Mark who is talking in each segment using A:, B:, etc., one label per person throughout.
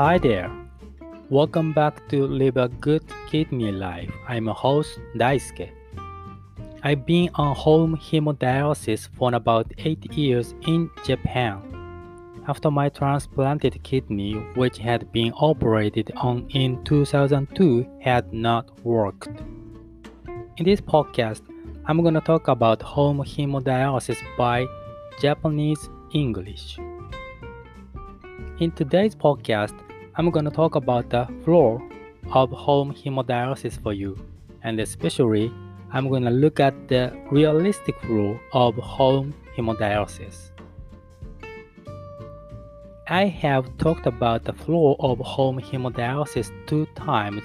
A: Hi there. Welcome back to Live a Good Kidney Life. I'm a host, Daisuke. I've been on home hemodialysis for about 8 years in Japan. After my transplanted kidney, which had been operated on in 2002, had not worked. In this podcast, I'm going to talk about home hemodialysis by Japanese English. In today's podcast, I'm going to talk about the flow of home hemodialysis for you, and especially I'm going to look at the realistic flow of home hemodialysis. I have talked about the flow of home hemodialysis two times.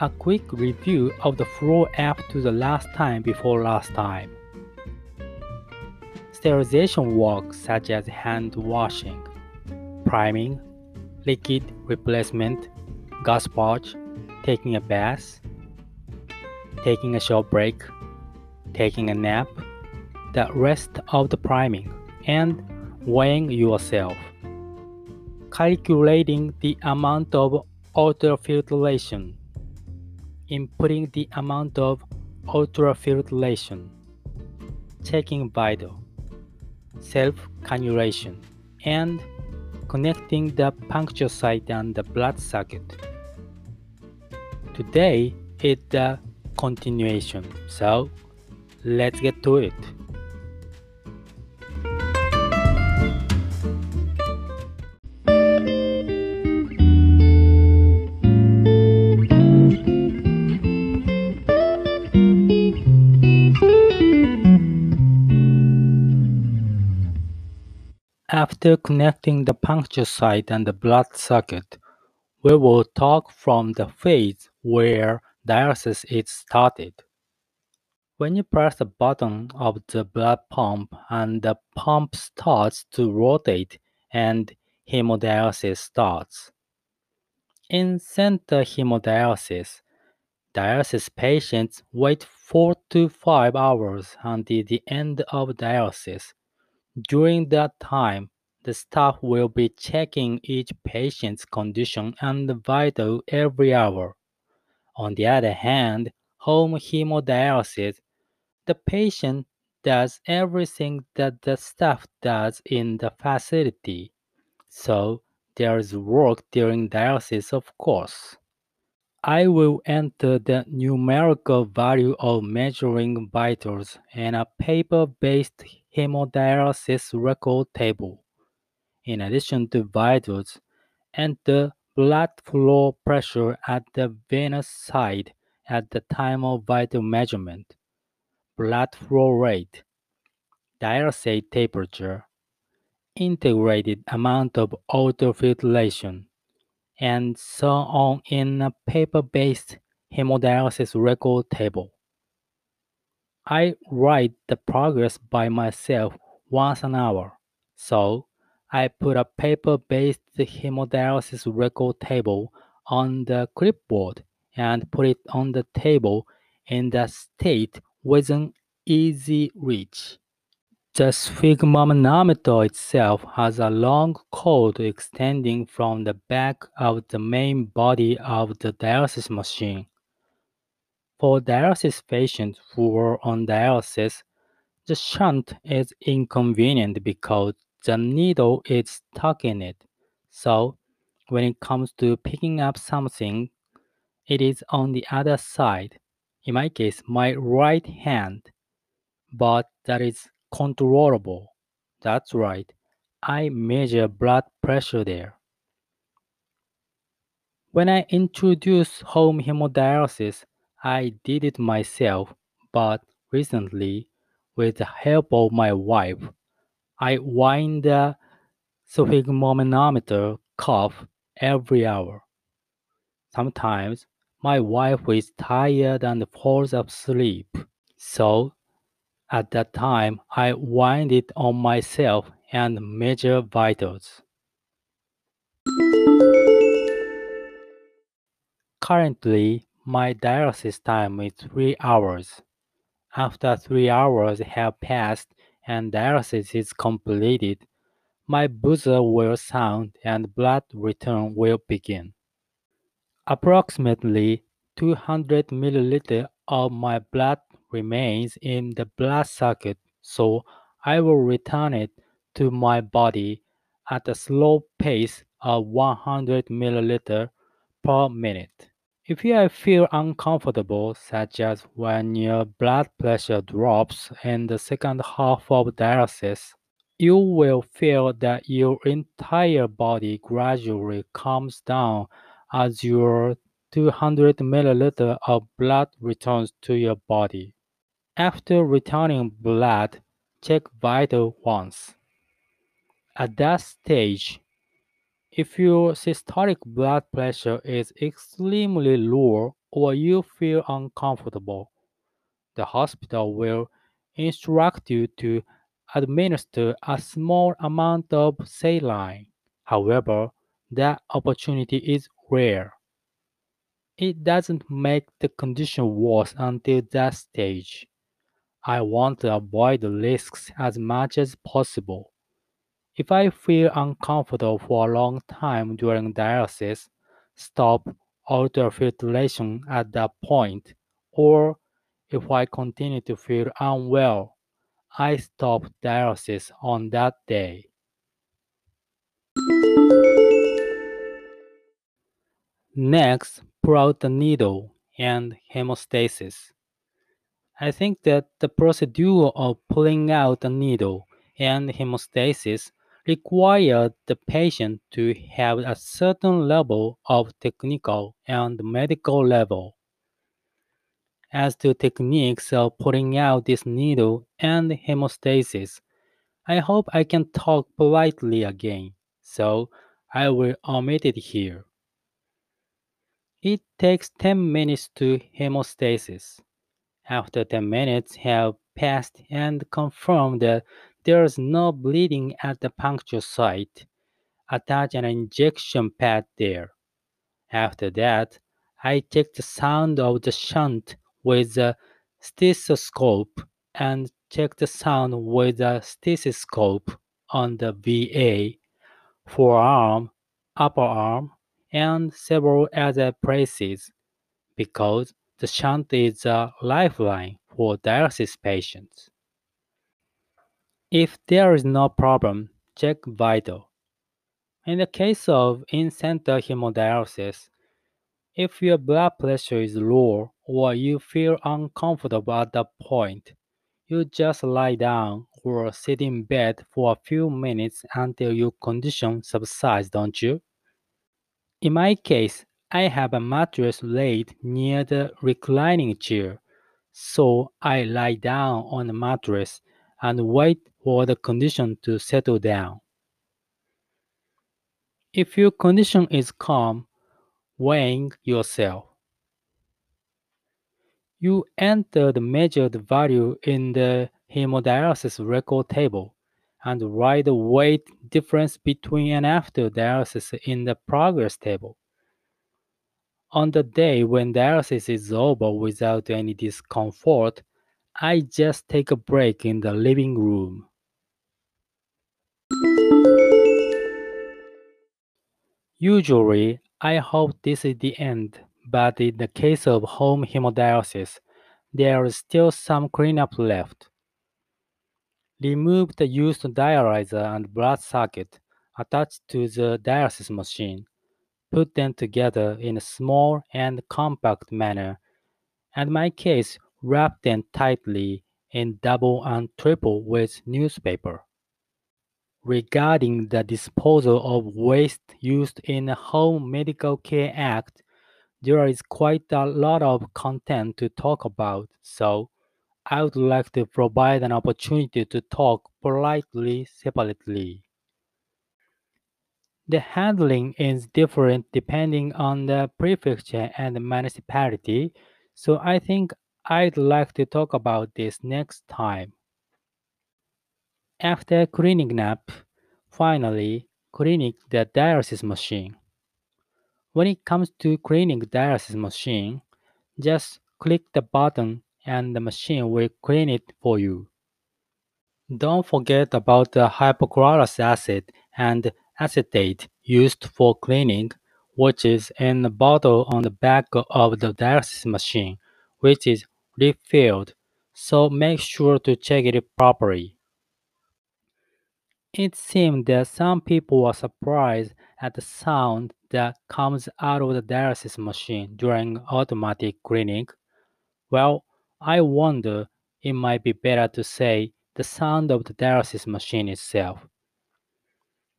A: A quick review of the flow up to the last time before last time. Sterilization work such as hand washing priming, liquid replacement, gauze taking a bath, taking a short break, taking a nap, the rest of the priming, and weighing yourself. Calculating the amount of ultrafiltration. Inputting the amount of ultrafiltration. Checking vital. Self cannulation. And connecting the puncture site and the blood circuit. Today is the continuation, so let's get to it. After connecting the puncture site and the blood circuit, we will talk from the phase where dialysis is started. When you press the button of the blood pump and the pump starts to rotate and hemodialysis starts. In center hemodialysis, dialysis patients wait 4 to 5 hours until the end of dialysis during that time, the staff will be checking each patient's condition and vital every hour. On the other hand, home hemodialysis, the patient does everything that the staff does in the facility. So there is work during dialysis, of course. I will enter the numerical value of measuring vitals in a paper-based hemodialysis record table. In addition to vitals, and the blood flow pressure at the venous side at the time of vital measurement, blood flow rate, dialysate temperature, integrated amount of ultrafiltration, and so on in a paper-based hemodialysis record table. I write the progress by myself once an hour, so I put a paper-based hemodialysis record table on the clipboard and put it on the table in the state within easy reach. The sphygmomanometer itself has a long cord extending from the back of the main body of the dialysis machine. For dialysis patients who are on dialysis, the shunt is inconvenient because the needle is stuck in it. So, when it comes to picking up something, it is on the other side. In my case, my right hand. But that is controllable. That's right. I measure blood pressure there. When I introduced home hemodialysis, I did it myself, but recently, with the help of my wife, I wind the sphygmomanometer cuff every hour. Sometimes my wife is tired and falls asleep, so at that time, I wind it on myself and measure vitals. Currently, my dialysis time is 3 hours. After 3 hours have passed and dialysis is completed, my buzzer will sound and blood return will begin. Approximately two hundred milliliters of my blood remains in the blood circuit, so I will return it to my body at a slow pace of one hundred milliliters per minute. If you feel uncomfortable, such as when your blood pressure drops in the second half of dialysis, you will feel that your entire body gradually calms down as your 200 milliliters of blood returns to your body. After returning blood, check vital once. At that stage, if your systolic blood pressure is extremely low or you feel uncomfortable, the hospital will instruct you to administer a small amount of saline. However, that opportunity is rare. It doesn't make the condition worse until that stage. I want to avoid the risks as much as possible. If I feel uncomfortable for a long time during dialysis, stop ultrafiltration at that point, or if I continue to feel unwell, I stop dialysis on that day. Next, pull out the needle and hemostasis. I think that the procedure of pulling out the needle and hemostasis required the patient to have a certain level of technical and medical level. As to techniques of pulling out this needle and hemostasis, I hope I can talk politely again, so I will omit it here. It takes 10 minutes to hemostasis. After 10 minutes have passed and confirmed that there is no bleeding at the puncture site, attach an injection pad there. After that, I check the sound of the shunt with a stethoscope and check the sound with a stethoscope on the VA, forearm, upper arm, and several other places because the shunt is a lifeline for dialysis patients. If there is no problem, check vital. In the case of in-center hemodialysis, if your blood pressure is low or you feel uncomfortable at that point, you just lie down or sit in bed for a few minutes until your condition subsides, don't you? In my case, I have a mattress laid near the reclining chair, so I lie down on the mattress and wait for the condition to settle down. If your condition is calm, weighing yourself. You enter the measured value in the hemodialysis record table and write the weight difference between and after dialysis in the progress table. On the day when dialysis is over without any discomfort, I just take a break in the living room. Usually, I hope this is the end, but in the case of home hemodialysis, there is still some cleanup left. Remove the used dialyzer and blood socket attached to the dialysis machine. Put them together in a small and compact manner, and in my case, wrap them tightly in double and triple with newspaper. Regarding the disposal of waste used in the Home Medical Care Act, there is quite a lot of content to talk about, so I would like to provide an opportunity to talk politely separately. The handling is different depending on the prefecture and the municipality, so I think I'd like to talk about this next time. After cleaning up, finally cleaning the dialysis machine. When it comes to cleaning dialysis machine, just click the button and the machine will clean it for you. Don't forget about the hypochlorous acid and acetate used for cleaning, which is in a bottle on the back of the dialysis machine, which is refilled, so make sure to check it properly. It seemed that some people were surprised at the sound that comes out of the dialysis machine during automatic cleaning. Well, I wonder it might be better to say the sound of the dialysis machine itself.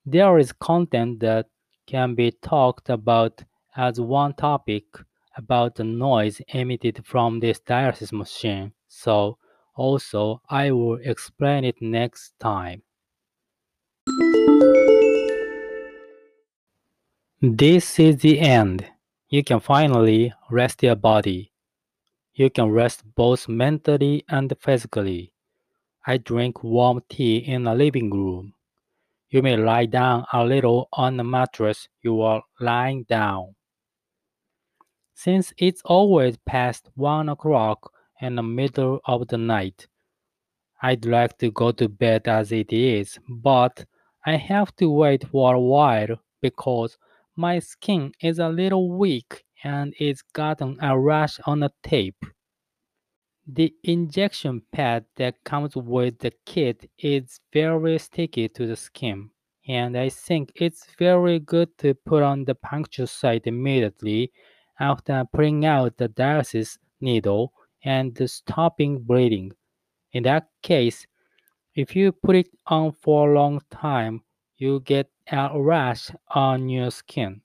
A: There is content that can be talked about as one topic about the noise emitted from this dialysis machine, so also I will explain it next time. This is the end. You can finally rest your body. You can rest both mentally and physically. I drink warm tea in the living room. You may lie down a little on the mattress you are lying down. Since it's always past one o'clock in the middle of the night, I'd like to go to bed as it is, but I have to wait for a while because my skin is a little weak and it's gotten a rash on the tip. The injection pad that comes with the kit is very sticky to the skin, and I think it's very good to put on the puncture site immediately after pulling out the dialysis needle and stopping bleeding. In that case, if you put it on for a long time, you get a rash on your skin.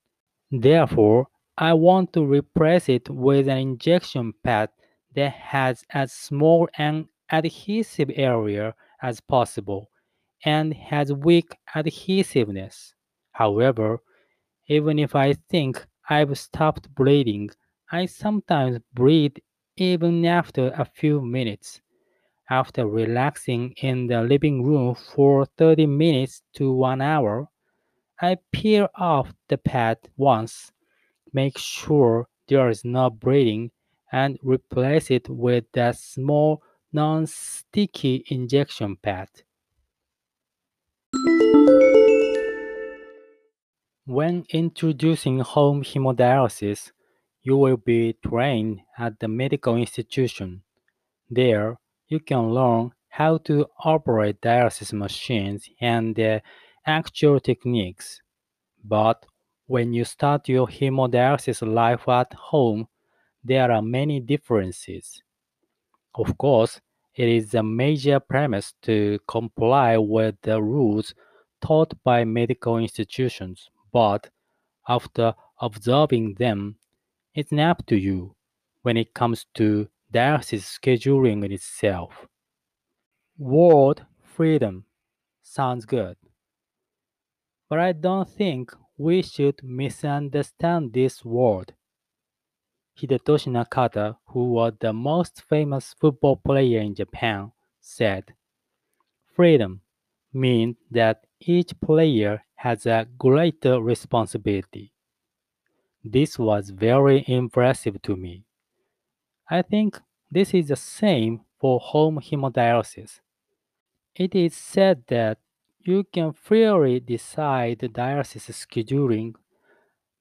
A: Therefore, I want to replace it with an injection pad that has as small an adhesive area as possible and has weak adhesiveness. However, even if I think I've stopped bleeding, I sometimes bleed even after a few minutes. After relaxing in the living room for 30 minutes to one hour, I peel off the pad once, make sure there is no bleeding, and replace it with a small non-sticky injection pad. When introducing home hemodialysis, you will be trained at the medical institution. There, you can learn how to operate dialysis machines and the actual techniques. But when you start your hemodialysis life at home, there are many differences. Of course, it is a major premise to comply with the rules taught by medical institutions, but after observing them, it's up to you when it comes to dialysis scheduling itself. Word freedom sounds good, but I don't think we should misunderstand this word. Hidetoshi Nakata, who was the most famous football player in Japan, said, Freedom means that each player has a greater responsibility. This was very impressive to me. I think this is the same for home hemodialysis. It is said that you can freely decide the dialysis scheduling,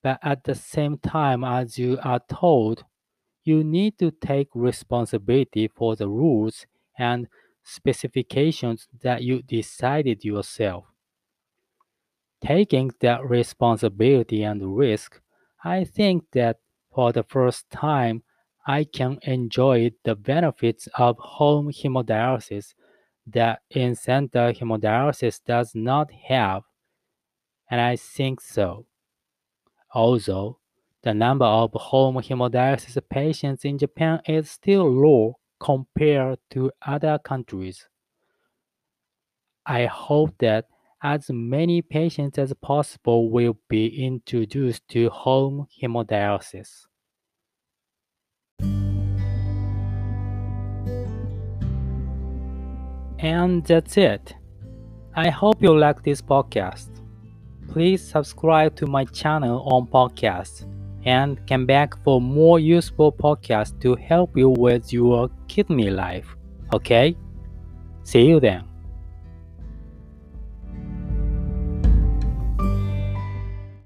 A: but at the same time as you are told, you need to take responsibility for the rules and specifications that you decided yourself. Taking that responsibility and risk, I think that for the first time I can enjoy the benefits of home hemodialysis that in-center hemodialysis does not have, and I think so. Also, the number of home hemodialysis patients in Japan is still low compared to other countries. I hope that as many patients as possible will be introduced to home hemodialysis. And that's it. I hope you like this podcast. Please subscribe to my channel on podcasts and come back for more useful podcasts to help you with your kidney life. Okay? See you then.